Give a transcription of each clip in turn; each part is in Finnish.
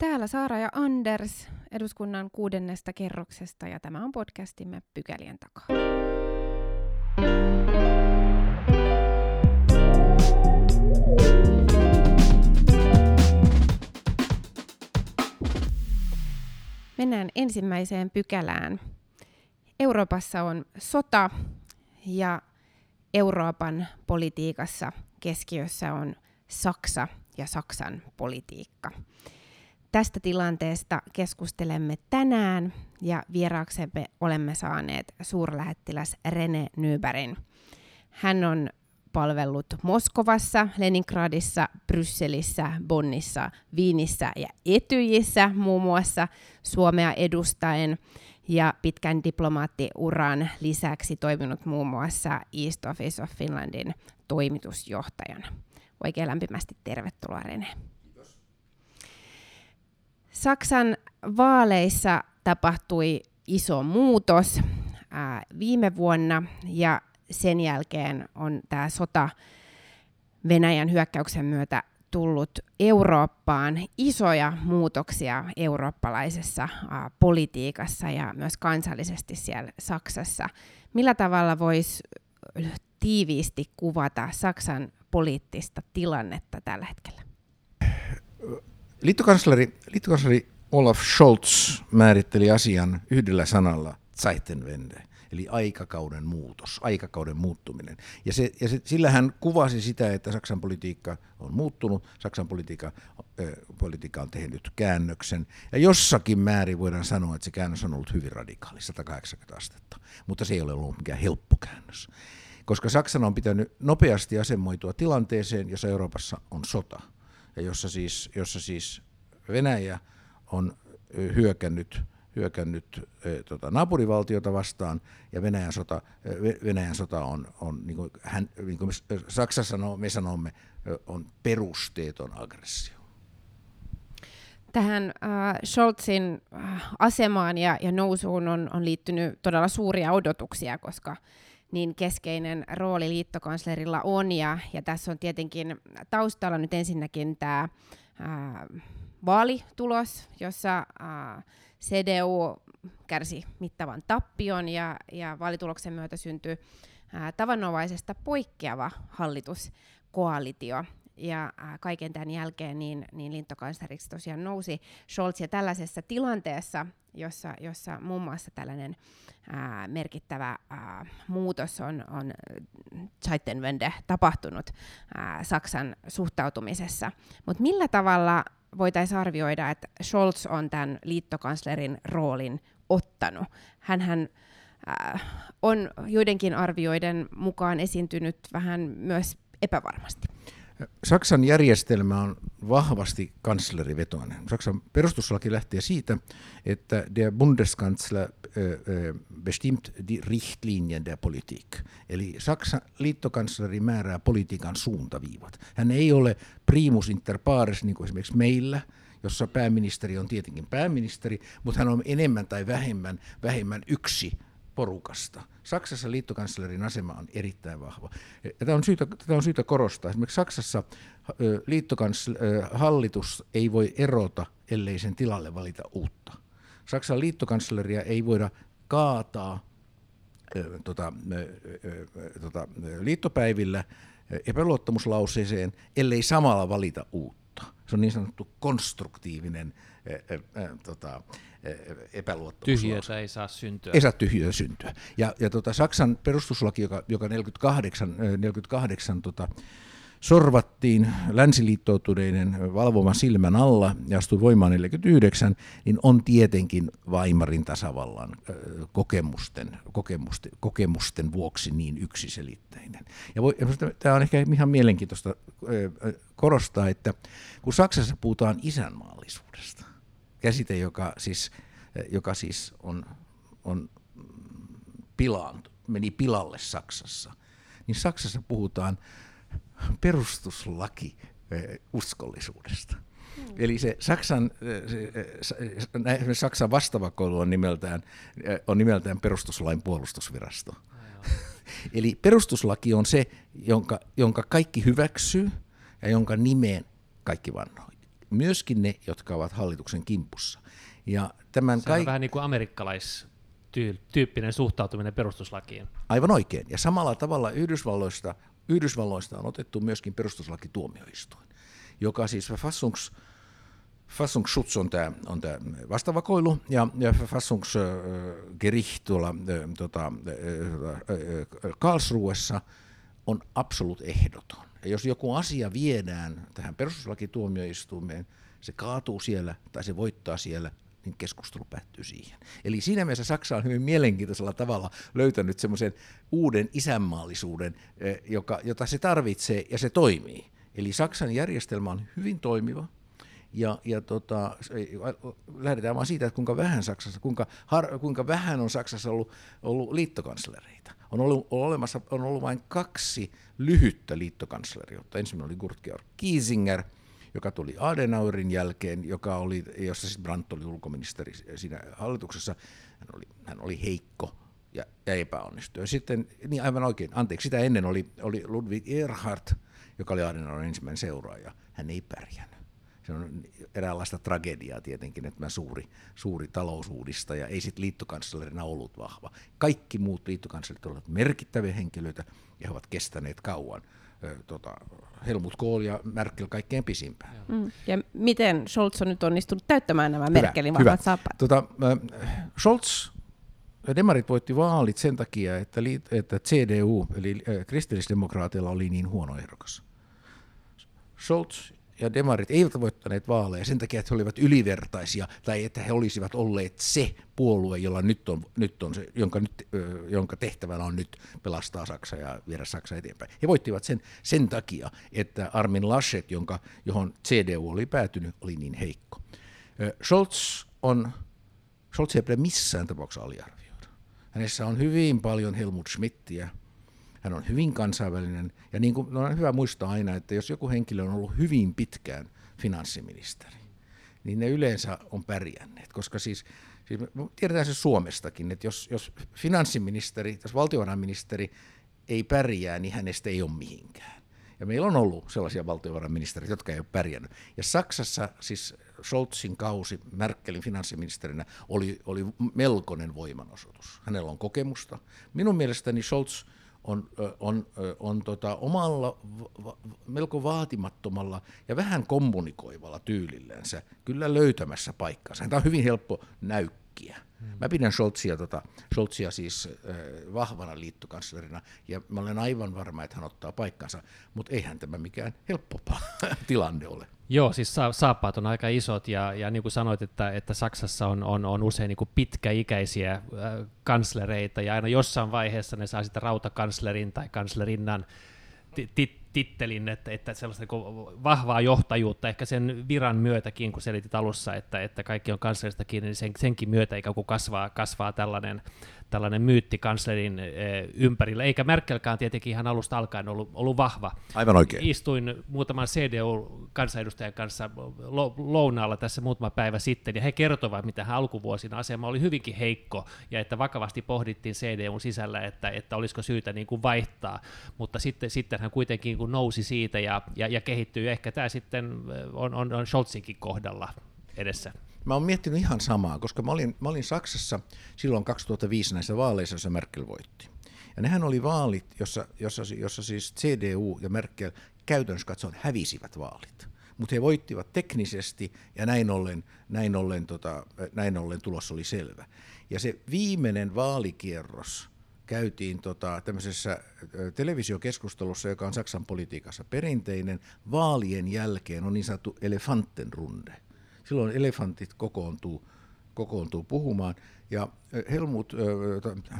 Täällä Saara ja Anders eduskunnan kuudennesta kerroksesta ja tämä on podcastimme Pykälien takaa. Mennään ensimmäiseen pykälään. Euroopassa on sota ja Euroopan politiikassa keskiössä on Saksa ja Saksan politiikka. Tästä tilanteesta keskustelemme tänään ja vieraaksemme olemme saaneet suurlähettiläs Rene Nybergin. Hän on palvellut Moskovassa, Leningradissa, Brysselissä, Bonnissa, Viinissä ja Etyjissä muun muassa Suomea edustaen ja pitkän diplomaattiuran lisäksi toiminut muun muassa East Office of Finlandin toimitusjohtajana. Oikein lämpimästi tervetuloa Rene. Saksan vaaleissa tapahtui iso muutos ää, viime vuonna ja sen jälkeen on tämä sota Venäjän hyökkäyksen myötä tullut Eurooppaan isoja muutoksia eurooppalaisessa ää, politiikassa ja myös kansallisesti siellä Saksassa. Millä tavalla voisi tiiviisti kuvata Saksan poliittista tilannetta tällä hetkellä? Liittokansleri, liittokansleri Olaf Scholz määritteli asian yhdellä sanalla Zeitenwende, eli aikakauden muutos, aikakauden muuttuminen. Ja, se, ja se, sillä hän kuvasi sitä, että Saksan politiikka on muuttunut, Saksan politiikka, äh, politiikka on tehnyt käännöksen, ja jossakin määrin voidaan sanoa, että se käännös on ollut hyvin radikaali, 180 astetta, mutta se ei ole ollut mikään helppo käännös. Koska Saksan on pitänyt nopeasti asemoitua tilanteeseen, jossa Euroopassa on sota – ja jossa siis, jossa siis Venäjä on hyökännyt, hyökännyt tota, naapurivaltiota vastaan, ja Venäjän sota, Venäjän sota on, on niin kuin hän, niin kuin Saksa sanoo, me sanomme, on perusteeton aggressio. Tähän äh, Scholzin äh, asemaan ja, ja nousuun on, on liittynyt todella suuria odotuksia, koska niin keskeinen rooli liittokanslerilla on. Ja, ja tässä on tietenkin taustalla nyt ensinnäkin tämä vaalitulos, jossa ää, CDU kärsi mittavan tappion ja, ja vaalituloksen myötä syntyi ää, tavanomaisesta poikkeava hallituskoalitio. Ja kaiken tämän jälkeen niin, niin liittokansleriksi tosiaan nousi Scholz ja tällaisessa tilanteessa, jossa, jossa muun muassa tällainen ää, merkittävä ää, muutos on, on Zeitenwende tapahtunut ää, Saksan suhtautumisessa. Mutta millä tavalla voitaisiin arvioida, että Scholz on tämän liittokanslerin roolin ottanut? Hänhän äh, on joidenkin arvioiden mukaan esiintynyt vähän myös epävarmasti. Saksan järjestelmä on vahvasti kanslerivetoinen. Saksan perustuslaki lähtee siitä, että der Bundeskanzler bestimmt die Richtlinien der Politik. Eli Saksan liittokansleri määrää politiikan suuntaviivat. Hän ei ole primus inter pares, niin kuin esimerkiksi meillä, jossa pääministeri on tietenkin pääministeri, mutta hän on enemmän tai vähemmän, vähemmän yksi porukasta. Saksassa liittokanslerin asema on erittäin vahva. Tätä on syytä, tätä on syytä korostaa. Esimerkiksi Saksassa hallitus ei voi erota, ellei sen tilalle valita uutta. Saksan liittokansleria ei voida kaataa tota, tota, liittopäivillä epäluottamuslauseeseen, ellei samalla valita uutta. Se on niin sanottu konstruktiivinen tota, epäluottamuslause. Tyhjötä ei saa syntyä. Ei saa tyhjöä syntyä. Ja, ja tota, Saksan perustuslaki, joka, joka 48, 48 tota, sorvattiin länsiliittoutuneiden valvoman silmän alla ja astui voimaan 49, niin on tietenkin Weimarin tasavallan kokemusten, kokemusten, kokemusten vuoksi niin yksiselitteinen. Ja, voi, ja tämä on ehkä ihan mielenkiintoista korostaa, että kun Saksassa puhutaan isänmaallisuudesta, käsite, joka siis, joka siis on, on pilaan, meni pilalle Saksassa, niin Saksassa puhutaan perustuslaki uskollisuudesta. Mm. Eli se Saksan, se, Saksan vastavakoulu on nimeltään, on nimeltään perustuslain puolustusvirasto. Eli perustuslaki on se, jonka, jonka kaikki hyväksyy ja jonka nimeen kaikki vannoo. Myöskin ne, jotka ovat hallituksen kimpussa. Ja tämän Se on vähän niin kuin amerikkalaistyyppinen suhtautuminen perustuslakiin. Aivan oikein. Ja samalla tavalla Yhdysvalloista, Yhdysvalloista on otettu myöskin perustuslakituomioistuin, joka siis Fassungs, Fassungsschutz on tämä, on tämä vastavakoilu ja, ja Fassungsgericht tuolla tota, Karlsruessa on absoluut ehdoton. Ja jos joku asia viedään tähän perustuslakituomioistuimeen, se kaatuu siellä tai se voittaa siellä, niin keskustelu päättyy siihen. Eli siinä mielessä Saksa on hyvin mielenkiintoisella tavalla löytänyt semmoisen uuden isänmaallisuuden, joka, jota se tarvitsee ja se toimii. Eli Saksan järjestelmä on hyvin toimiva, ja, ja tota, lähdetään vaan siitä, että kuinka vähän, Saksassa, kuinka, har, kuinka vähän on Saksassa ollut, ollut liittokanslereita. On ollut, on, olemassa, on ollut vain kaksi lyhyttä liittokansleriutta. Ensimmäinen oli Kurt Georg Kiesinger, joka tuli Adenauerin jälkeen, joka oli, jossa sitten Brandt oli ulkoministeri siinä hallituksessa. Hän oli, hän oli heikko ja, ja epäonnistui. Sitten, niin aivan oikein, anteeksi, sitä ennen oli, oli Ludwig Erhard, joka oli Adenauerin ensimmäinen seuraaja. Hän ei pärjännyt se on eräänlaista tragediaa tietenkin, että mä suuri, suuri talousuudistaja ei sitten liittokanslerina ollut vahva. Kaikki muut liittokanslerit ovat merkittäviä henkilöitä ja he ovat kestäneet kauan. Tota, Helmut Kohl ja Merkel kaikkein pisimpään. Mm. Ja miten Scholz on nyt onnistunut täyttämään nämä hyvä, Merkelin vahvat saappaat? Tota, Scholz Demarit voitti vaalit sen takia, että, että CDU, eli kristillisdemokraateilla oli niin huono ehdokas. Scholz ja demarit eivät voittaneet vaaleja sen takia, että he olivat ylivertaisia tai että he olisivat olleet se puolue, jolla nyt on, nyt on se, jonka, nyt, jonka tehtävänä on nyt pelastaa Saksa ja viedä Saksa eteenpäin. He voittivat sen sen takia, että Armin Laschet, jonka, johon CDU oli päätynyt, oli niin heikko. Scholz on, Scholz ei pidä missään tapauksessa aliarvioida. Hänessä on hyvin paljon Helmut Schmidtiä, hän on hyvin kansainvälinen, ja niin kuin, no on hyvä muistaa aina, että jos joku henkilö on ollut hyvin pitkään finanssiministeri, niin ne yleensä on pärjänneet, koska siis, siis tiedetään se Suomestakin, että jos, jos finanssiministeri, jos valtiovarainministeri ei pärjää, niin hänestä ei ole mihinkään. Ja meillä on ollut sellaisia valtiovarainministeriä, jotka ei ole pärjännyt. Ja Saksassa siis Scholzin kausi Merkelin finanssiministerinä oli, oli melkoinen voimanosoitus. Hänellä on kokemusta. Minun mielestäni Scholz on, on, on tota omalla va, melko vaatimattomalla ja vähän kommunikoivalla tyylillänsä kyllä löytämässä paikkaansa. Tämä on hyvin helppo näykkiä. Mä pidän Scholzia, tota, Scholzia siis äh, vahvana liittokanslerina, ja mä olen aivan varma, että hän ottaa paikkansa, mutta eihän tämä mikään helppo tilanne ole. Joo, siis saappaat on aika isot, ja, ja niin kuin sanoit, että, että Saksassa on, on, on usein niin kuin pitkäikäisiä äh, kanslereita, ja aina jossain vaiheessa ne saa sitten rautakanslerin tai kanslerinnan tit, tittelin, että, että sellaista niin vahvaa johtajuutta ehkä sen viran myötäkin, kun selitit alussa, että, että kaikki on kanslerista kiinni, niin sen, senkin myötä ikään kuin kasvaa, kasvaa tällainen, tällainen myytti kanslerin e, ympärillä, eikä Merkelkään tietenkin ihan alusta alkaen ollut, ollut vahva. Aivan oikein. Istuin muutaman CDU-kansanedustajan kanssa lounaalla tässä muutama päivä sitten, ja he kertovat, mitä hän alkuvuosina asema oli hyvinkin heikko, ja että vakavasti pohdittiin CDUn sisällä, että, että olisiko syytä niin kuin vaihtaa, mutta sitten, sitten hän kuitenkin kuin nousi siitä ja, ja, ja kehittyy. Ehkä tämä sitten on, on, on Scholzinkin kohdalla edessä. Mä oon miettinyt ihan samaa, koska mä olin, mä olin Saksassa silloin 2005 näissä vaaleissa, joissa Merkel voitti. Ja nehän oli vaalit, jossa, jossa, jossa siis CDU ja Merkel käytännössä katsoen hävisivät vaalit. Mutta he voittivat teknisesti ja näin ollen, näin, ollen, tota, näin ollen tulos oli selvä. Ja se viimeinen vaalikierros käytiin tota, tämmöisessä televisiokeskustelussa, joka on Saksan politiikassa perinteinen, vaalien jälkeen on niin sanottu elefantenrunde. Silloin elefantit kokoontuu, kokoontuu puhumaan, ja Helmut,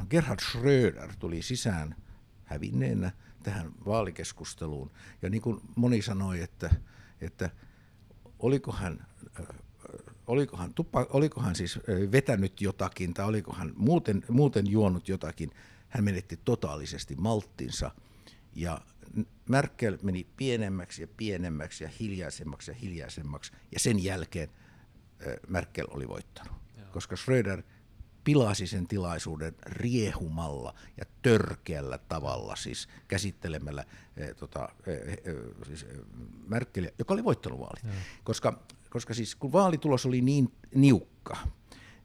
Gerhard Schröder tuli sisään hävinneenä tähän vaalikeskusteluun, ja niin kuin moni sanoi, että, että oliko hän olikohan, tuppa, olikohan siis vetänyt jotakin tai olikohan muuten, muuten juonut jotakin, hän menetti totaalisesti malttinsa. Ja Merkel meni pienemmäksi ja pienemmäksi ja hiljaisemmaksi ja hiljaisemmaksi. Ja sen jälkeen Merkel oli voittanut, Joo. koska Schröder pilasi sen tilaisuuden riehumalla ja törkeällä tavalla, siis käsittelemällä eh, tota, eh, eh, siis Merkelia, joka oli voittanut vaalit. Koska koska siis kun vaalitulos oli niin niukka,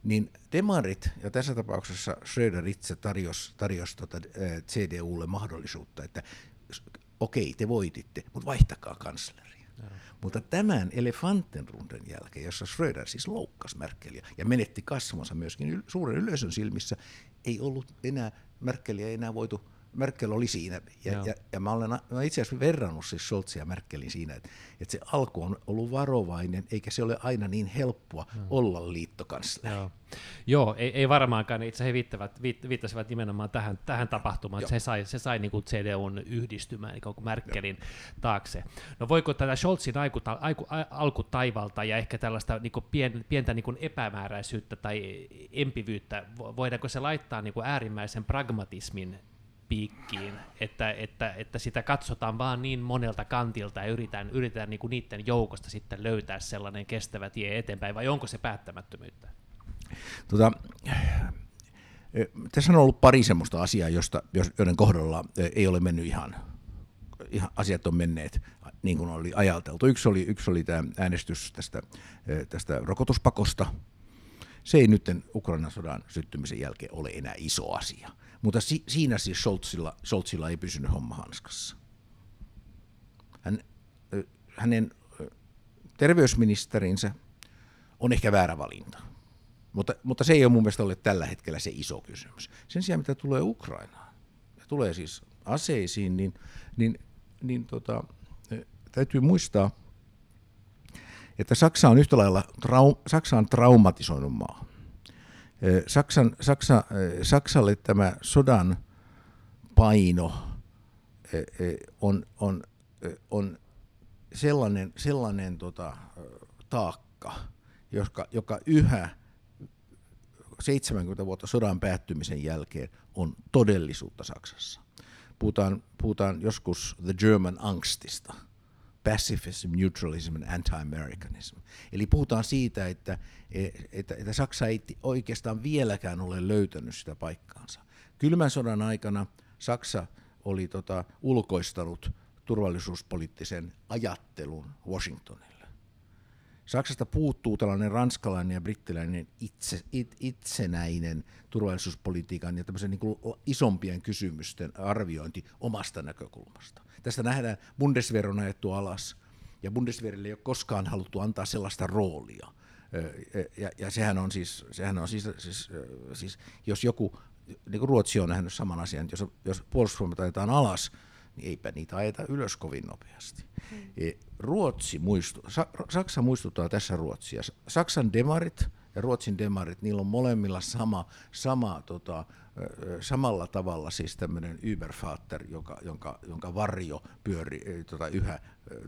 niin demarit, ja tässä tapauksessa Schröder itse tarjosi, tarjosi tota, CDUlle mahdollisuutta, että okei, te voititte, mutta vaihtakaa kansleria. Mutta tämän elefantenrunden jälkeen, jossa Schröder siis loukkasi Merkeliä ja menetti kasvonsa myöskin suuren yleisön silmissä, ei ollut enää, Merkeliä ei enää voitu Merkel oli siinä, ja, ja, ja mä olen mä itse asiassa verrannut siis Scholzia Merkelin siinä, että, että se alku on ollut varovainen, eikä se ole aina niin helppoa no. olla liittokansleri. Joo, Joo ei, ei varmaankaan, itse he viittavat, viittasivat nimenomaan tähän, tähän tapahtumaan, että se sai, se sai niin kuin CDUn yhdistymään niin kuin Merkelin Joo. taakse. No voiko tätä Scholzin aiku, aiku, alkutaivalta ja ehkä tällaista niin kuin pien, pientä niin kuin epämääräisyyttä tai empivyyttä, voidaanko se laittaa niin kuin äärimmäisen pragmatismin piikkiin, että, että, että sitä katsotaan vaan niin monelta kantilta ja yritetään, yritetään niinku niiden joukosta sitten löytää sellainen kestävä tie eteenpäin, vai onko se päättämättömyyttä? Tota, tässä on ollut pari semmoista asiaa, josta, joiden kohdalla ei ole mennyt ihan, ihan asiat on menneet niin kuin oli ajateltu. Yksi oli, yksi oli tämä äänestys tästä, tästä rokotuspakosta. Se ei nyt Ukrainan sodan syttymisen jälkeen ole enää iso asia mutta si, siinä siis Scholzilla, Scholzilla ei pysynyt homma hanskassa. Hän, hänen terveysministerinsä on ehkä väärä valinta, mutta, mutta se ei ole mun mielestä ole tällä hetkellä se iso kysymys. Sen sijaan, mitä tulee Ukrainaan, ja tulee siis aseisiin, niin, niin, niin tota, täytyy muistaa, että Saksa on yhtä lailla trau, Saksa on traumatisoinut maa. Saksan, Saksa, Saksalle tämä sodan paino on, on, on sellainen, sellainen tota, taakka, joka, joka yhä 70 vuotta sodan päättymisen jälkeen on todellisuutta Saksassa. Puhutaan, puhutaan joskus the German angstista – pacifism, neutralism and anti-Americanism. Eli puhutaan siitä, että, että, että Saksa ei oikeastaan vieläkään ole löytänyt sitä paikkaansa. Kylmän sodan aikana Saksa oli tota, ulkoistanut turvallisuuspoliittisen ajattelun Washingtonille. Saksasta puuttuu tällainen ranskalainen ja brittiläinen itse, it, itsenäinen turvallisuuspolitiikan ja tämmöisen niin kuin isompien kysymysten arviointi omasta näkökulmasta. Tästä nähdään Bundeswehr on ajettu alas, ja Bundeswehrille ei ole koskaan haluttu antaa sellaista roolia. Ja, ja sehän on siis, sehän on siis, siis, siis jos joku, niin kuin Ruotsi on nähnyt saman asian, jos, jos puolustusvoimat ajetaan alas, niin eipä niitä ajeta ylös kovin nopeasti. Mm. Ruotsi muistu, Saksa muistuttaa tässä Ruotsia. Saksan demarit ja Ruotsin demarit, niillä on molemmilla sama, sama tota, samalla tavalla siis tämmöinen Übervater, joka, jonka, jonka varjo pyöri, tota, yhä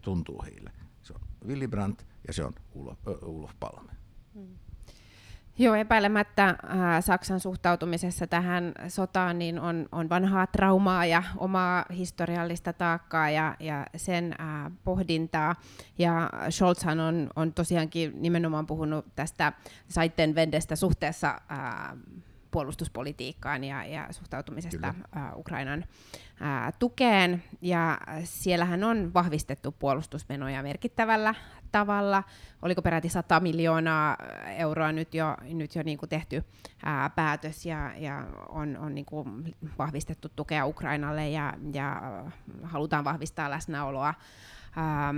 tuntuu heille. Se on Willy Brandt ja se on Ulof, Ulof Palme. Hmm. Joo, epäilemättä äh, Saksan suhtautumisessa tähän sotaan niin on, on vanhaa traumaa ja omaa historiallista taakkaa ja, ja sen äh, pohdintaa. Ja Scholzhan on, on tosiaankin nimenomaan puhunut tästä Saitenvendestä suhteessa äh, puolustuspolitiikkaan ja, ja suhtautumisesta ä, Ukrainan ä, tukeen. Ja siellähän on vahvistettu puolustusmenoja merkittävällä tavalla. Oliko peräti 100 miljoonaa euroa nyt jo, nyt jo niin kuin tehty ää, päätös ja, ja on, on niin kuin vahvistettu tukea Ukrainalle ja, ja halutaan vahvistaa läsnäoloa ää,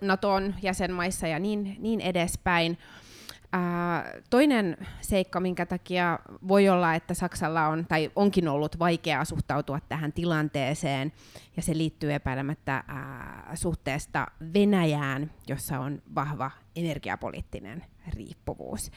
Naton jäsenmaissa ja niin, niin edespäin. Ää, toinen seikka, minkä takia voi olla, että Saksalla on tai onkin ollut vaikeaa suhtautua tähän tilanteeseen, ja se liittyy epäilemättä ää, suhteesta Venäjään, jossa on vahva energiapoliittinen riippuvuus.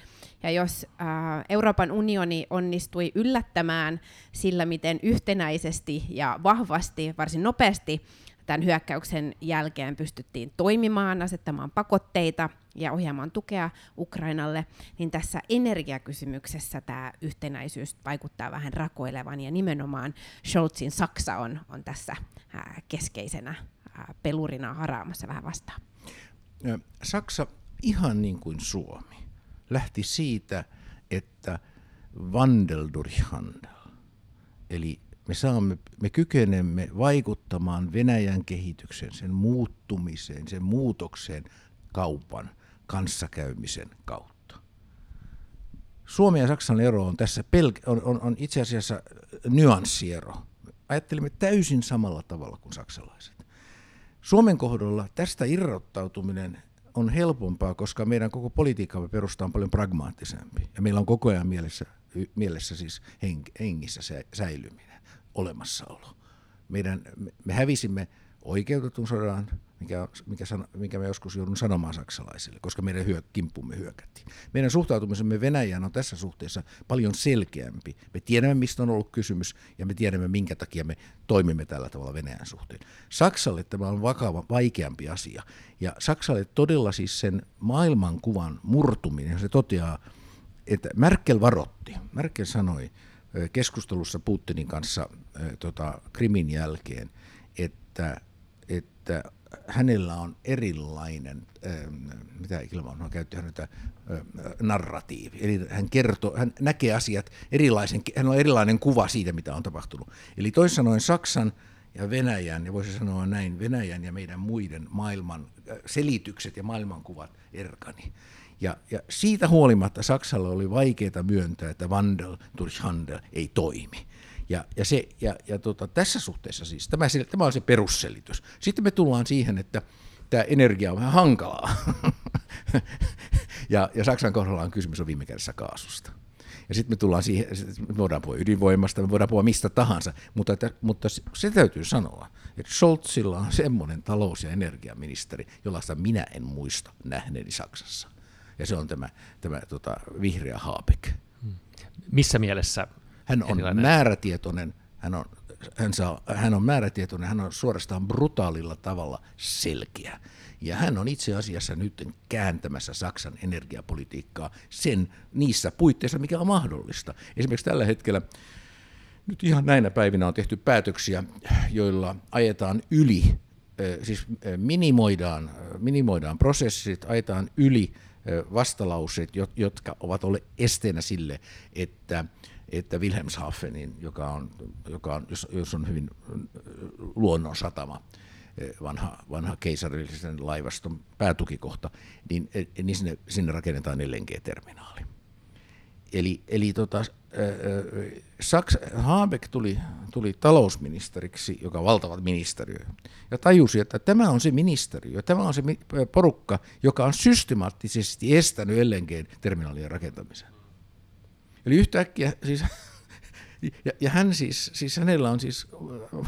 Ja jos ää, Euroopan unioni onnistui yllättämään sillä, miten yhtenäisesti ja vahvasti, varsin nopeasti tämän hyökkäyksen jälkeen pystyttiin toimimaan, asettamaan pakotteita ja ohjaamaan tukea Ukrainalle, niin tässä energiakysymyksessä tämä yhtenäisyys vaikuttaa vähän rakoilevan ja nimenomaan Scholzin Saksa on, on tässä ää, keskeisenä ää, pelurina haraamassa vähän vastaan. Saksa, ihan niin kuin Suomi, lähti siitä, että Wandel durch Handel, eli me, saamme, me kykenemme vaikuttamaan Venäjän kehitykseen, sen muuttumiseen, sen muutokseen kaupan, kanssakäymisen kautta. Suomen ja Saksan ero on tässä pelk- on, on, on itse asiassa nyanssiero. Ajattelimme täysin samalla tavalla kuin saksalaiset. Suomen kohdalla tästä irrottautuminen on helpompaa, koska meidän koko politiikkamme perusta on paljon pragmaattisempi. Ja meillä on koko ajan mielessä, mielessä siis hengissä säilyminen, olemassaolo. Meidän, me hävisimme oikeutetun sodan, mikä, mikä, san, mikä me joskus joudun sanomaan saksalaisille, koska meidän hyö, kimppumme hyökättiin. Meidän suhtautumisemme Venäjään on tässä suhteessa paljon selkeämpi. Me tiedämme, mistä on ollut kysymys, ja me tiedämme, minkä takia me toimimme tällä tavalla Venäjän suhteen. Saksalle tämä on vakava, vaikeampi asia. Ja Saksalle todella siis sen maailmankuvan murtuminen, se toteaa, että Merkel varotti. Merkel sanoi keskustelussa Putinin kanssa tota, Krimin jälkeen, että, että hänellä on erilainen, mitä Ilman on käytti häntä, narratiivi. Eli hän kertoo, hän näkee asiat erilaisen, hän on erilainen kuva siitä, mitä on tapahtunut. Eli toisin sanoen Saksan ja Venäjän, ja voisi sanoa näin, Venäjän ja meidän muiden maailman selitykset ja maailmankuvat erkani. Ja, ja siitä huolimatta Saksalla oli vaikeaa myöntää, että Wandel durch Handel ei toimi. Ja, ja, se, ja, ja tota, tässä suhteessa siis, tämä, tämä on se perusselitys. Sitten me tullaan siihen, että tämä energia on vähän hankalaa. ja, ja Saksan kohdalla on kysymys on viime kädessä kaasusta. Ja sitten me tullaan siihen, me voidaan puhua ydinvoimasta, me voidaan puhua mistä tahansa, mutta, että, mutta se täytyy sanoa, että Scholzilla on semmoinen talous- ja energiaministeri, jollaista minä en muista nähneeni Saksassa. Ja se on tämä, tämä tota, vihreä Habeck. Missä mielessä hän on erilainen. määrätietoinen, hän on, hän, saa, hän on määrätietoinen, hän on suorastaan brutaalilla tavalla selkeä. Ja hän on itse asiassa nyt kääntämässä Saksan energiapolitiikkaa sen niissä puitteissa, mikä on mahdollista. Esimerkiksi tällä hetkellä nyt ihan näinä päivinä on tehty päätöksiä, joilla ajetaan yli, siis minimoidaan, minimoidaan prosessit, ajetaan yli vastalauseet, jotka ovat olleet esteenä sille, että että Wilhelmshavenin, joka on, joka on jos, jos on hyvin luonnon satama, vanha, vanha keisarillisen laivaston päätukikohta, niin, niin sinne, sinne rakennetaan LNG-terminaali. Eli, eli tota, Saks, Habeck tuli, tuli talousministeriksi, joka on valtava ministeriö, ja tajusi, että tämä on se ministeriö, tämä on se porukka, joka on systemaattisesti estänyt LNG-terminaalien rakentamisen. Eli yhtäkkiä siis, ja, ja hän siis, siis, hänellä on siis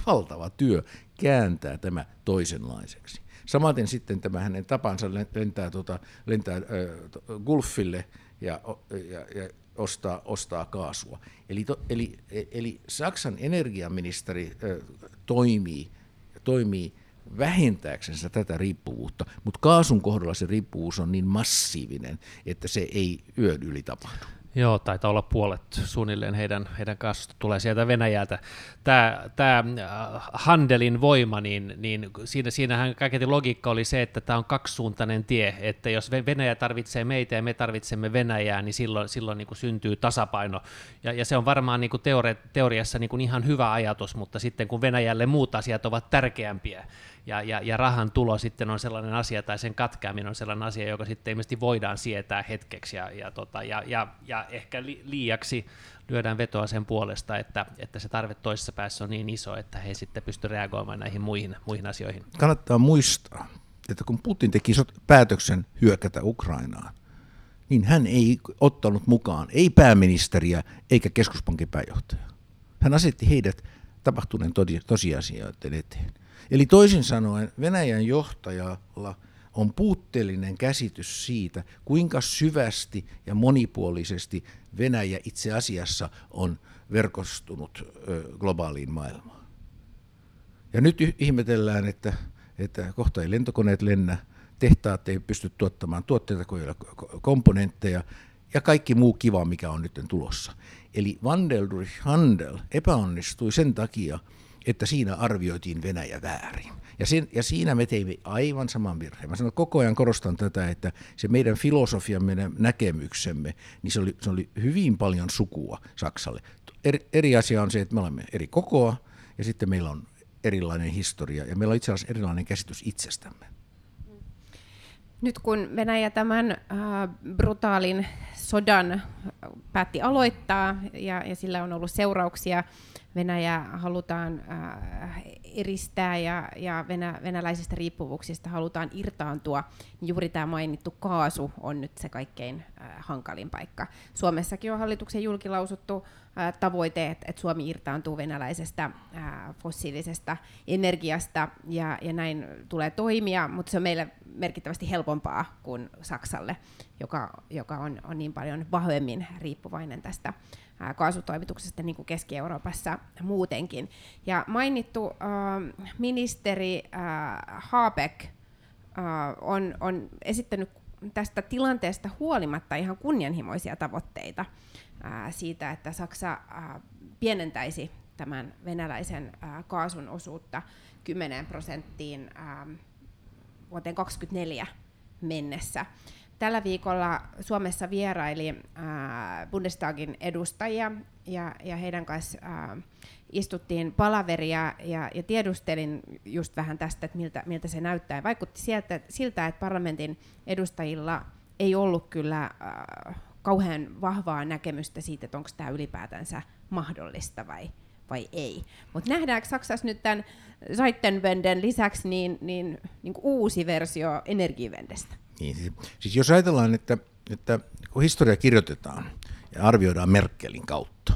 valtava työ kääntää tämä toisenlaiseksi. Samaten sitten tämä hänen tapansa lentää, tuota, lentää äh, Gulfille ja, ja, ja ostaa, ostaa kaasua. Eli, to, eli, eli Saksan energiaministeri äh, toimii, toimii vähentääksensä tätä riippuvuutta, mutta kaasun kohdalla se riippuvuus on niin massiivinen, että se ei yön yli tapahdu. Joo, taitaa olla puolet suunnilleen heidän, heidän kasvusta tulee sieltä Venäjältä. Tämä, tämä äh, Handelin voima, niin, niin siinä, siinähän kaiketi logiikka oli se, että tämä on kaksisuuntainen tie, että jos Venäjä tarvitsee meitä ja me tarvitsemme Venäjää, niin silloin, silloin niin kuin syntyy tasapaino. Ja, ja se on varmaan niin kuin teori, teoriassa niin kuin ihan hyvä ajatus, mutta sitten kun Venäjälle muut asiat ovat tärkeämpiä, ja, ja, ja rahan tulo sitten on sellainen asia, tai sen katkeaminen on sellainen asia, joka sitten ilmeisesti voidaan sietää hetkeksi, ja, ja, tota, ja, ja, ja ehkä li, liiaksi lyödään vetoa sen puolesta, että, että se tarve toisessa päässä on niin iso, että he sitten pystyvät reagoimaan näihin muihin, muihin asioihin. Kannattaa muistaa, että kun Putin teki päätöksen hyökätä Ukrainaan, niin hän ei ottanut mukaan ei pääministeriä eikä keskuspankin pääjohtajaa. Hän asetti heidät tapahtuneen tosiasioiden eteen. Eli toisin sanoen Venäjän johtajalla on puutteellinen käsitys siitä, kuinka syvästi ja monipuolisesti Venäjä itse asiassa on verkostunut globaaliin maailmaan. Ja nyt ihmetellään, että, että kohta ei lentokoneet lennä, tehtaat ei pysty tuottamaan tuotteita, kun ei ole komponentteja, ja kaikki muu kiva, mikä on nyt tulossa. Eli Vandel durch Handel epäonnistui sen takia, että siinä arvioitiin Venäjä väärin. Ja, sen, ja siinä me teimme aivan saman virheen. Mä sanon, koko ajan korostan tätä, että se meidän filosofian, meidän näkemyksemme, niin se oli, se oli hyvin paljon sukua Saksalle. Eri, eri asia on se, että me olemme eri kokoa, ja sitten meillä on erilainen historia, ja meillä on itse asiassa erilainen käsitys itsestämme. Nyt kun Venäjä tämän äh, brutaalin sodan päätti aloittaa ja, ja sillä on ollut seurauksia, Venäjä halutaan äh, eristää ja, ja venä, venäläisistä riippuvuuksista halutaan irtaantua, niin juuri tämä mainittu kaasu on nyt se kaikkein äh, hankalin paikka. Suomessakin on hallituksen julkilausuttu äh, tavoite, että, Suomi irtaantuu venäläisestä fossiilisesta energiasta ja, ja näin tulee toimia, mutta se on meille merkittävästi helpompaa kuin Saksalle, joka, joka on, on niin paljon vahvemmin riippuvainen tästä kaasutoimituksesta niin kuin Keski-Euroopassa muutenkin. Ja mainittu äh, ministeri äh, Habeck äh, on, on esittänyt tästä tilanteesta huolimatta ihan kunnianhimoisia tavoitteita äh, siitä, että Saksa äh, pienentäisi tämän venäläisen äh, kaasun osuutta 10 prosenttiin äh, vuoteen 2024 mennessä. Tällä viikolla Suomessa vieraili äh, Bundestagin edustajia ja, ja heidän kanssa äh, istuttiin palaveria ja, ja tiedustelin just vähän tästä, että miltä, miltä se näyttää. Vaikutti sieltä, siltä, että parlamentin edustajilla ei ollut kyllä äh, kauhean vahvaa näkemystä siitä, että onko tämä ylipäätänsä mahdollista vai, vai ei. Mutta nähdäänkö Saksassa nyt tämän Zeitenwenden lisäksi niin, niin, niin uusi versio Energiewendestä? Niin, siis, siis jos ajatellaan, että, että kun historia kirjoitetaan ja arvioidaan Merkelin kautta,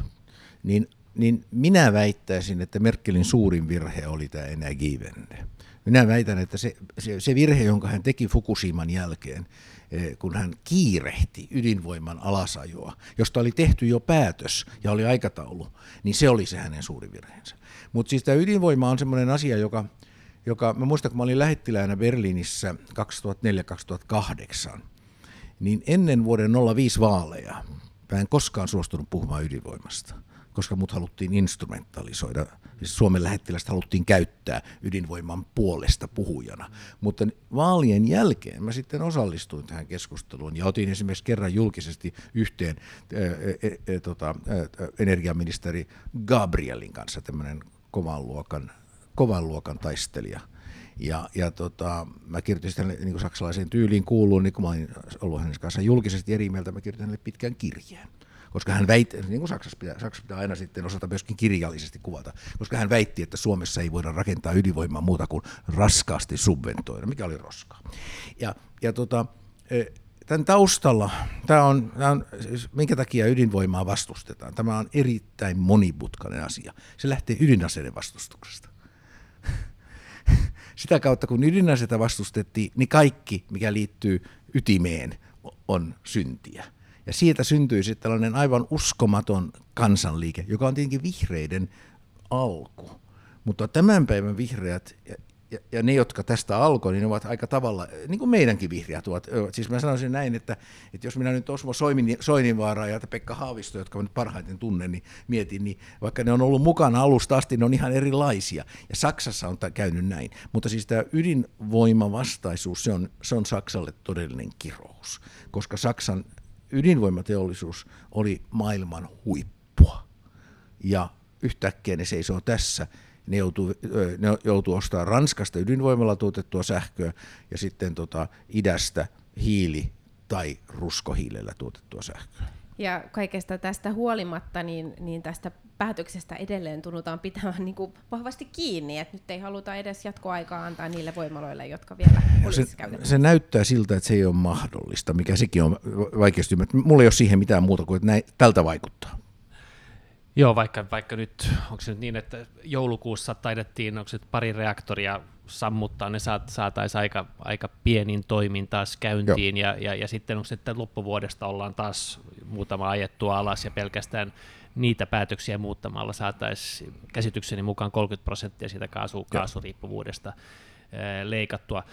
niin, niin minä väittäisin, että Merkelin suurin virhe oli tämä Energiewende. Minä väitän, että se, se, se virhe, jonka hän teki Fukushiman jälkeen, kun hän kiirehti ydinvoiman alasajoa, josta oli tehty jo päätös ja oli aikataulu, niin se oli se hänen suuri virheensä. Mutta siis tämä ydinvoima on sellainen asia, joka, joka, mä muistan, kun mä olin lähettiläänä Berliinissä 2004-2008, niin ennen vuoden 05 vaaleja mä en koskaan suostunut puhumaan ydinvoimasta, koska mut haluttiin instrumentalisoida. Siis Suomen lähettilästä haluttiin käyttää ydinvoiman puolesta puhujana. Mutta vaalien jälkeen mä sitten osallistuin tähän keskusteluun ja otin esimerkiksi kerran julkisesti yhteen ää, ää, ää, tota, energiaministeri Gabrielin kanssa tämmöinen kovan luokan kovan luokan taistelija. Ja, ja tota, mä kirjoitin sitten niin kuin saksalaiseen tyyliin kuuluun, niin kun mä olin ollut hänen kanssaan julkisesti eri mieltä, mä kirjoitin hänelle pitkän kirjeen. Koska hän väitti, niin kuin Saksassa pitää, Saksassa pitää aina sitten osata myöskin kirjallisesti kuvata, koska hän väitti, että Suomessa ei voida rakentaa ydinvoimaa muuta kuin raskaasti subventoida, mikä oli roskaa. Ja, ja tota, e, tämän taustalla, tämä on, tämä on, siis minkä takia ydinvoimaa vastustetaan, tämä on erittäin monimutkainen asia. Se lähtee ydinaseiden vastustuksesta sitä kautta, kun ydinaseita vastustettiin, niin kaikki, mikä liittyy ytimeen, on syntiä. Ja siitä syntyi sitten tällainen aivan uskomaton kansanliike, joka on tietenkin vihreiden alku. Mutta tämän päivän vihreät ja, ja ne, jotka tästä alkoi, niin ne ovat aika tavalla, niin kuin meidänkin vihreät ovat. Siis mä sanoisin näin, että, että jos minä nyt Osmo Soininvaaraa ja Pekka Haavisto, jotka mä nyt parhaiten tunnen, niin mietin, niin vaikka ne on ollut mukana alusta asti, ne on ihan erilaisia. Ja Saksassa on käynyt näin. Mutta siis tämä ydinvoimavastaisuus, se on, se on Saksalle todellinen kirous, koska Saksan ydinvoimateollisuus oli maailman huippua. Ja yhtäkkiä ne seisoo tässä ne joutuu, ne joutuu ostamaan Ranskasta ydinvoimalla tuotettua sähköä ja sitten tota idästä hiili- tai ruskohiilellä tuotettua sähköä. Ja kaikesta tästä huolimatta, niin, niin tästä päätöksestä edelleen tunnutaan pitämään niin kuin vahvasti kiinni, että nyt ei haluta edes jatkoaikaa antaa niille voimaloille, jotka vielä se, se näyttää siltä, että se ei ole mahdollista, mikä sekin on vaikeasti Mulla ei ole siihen mitään muuta kuin, että näin, tältä vaikuttaa. Joo, vaikka, vaikka nyt, onko se nyt niin, että joulukuussa taidettiin, onko se pari reaktoria sammuttaa, ne saat, saataisiin aika, aika pienin toimin taas käyntiin, ja, ja, ja, sitten se, että loppuvuodesta ollaan taas muutama ajettu alas, ja pelkästään niitä päätöksiä muuttamalla saataisiin käsitykseni mukaan 30 prosenttia siitä kaasu, kaasuriippuvuudesta leikattua.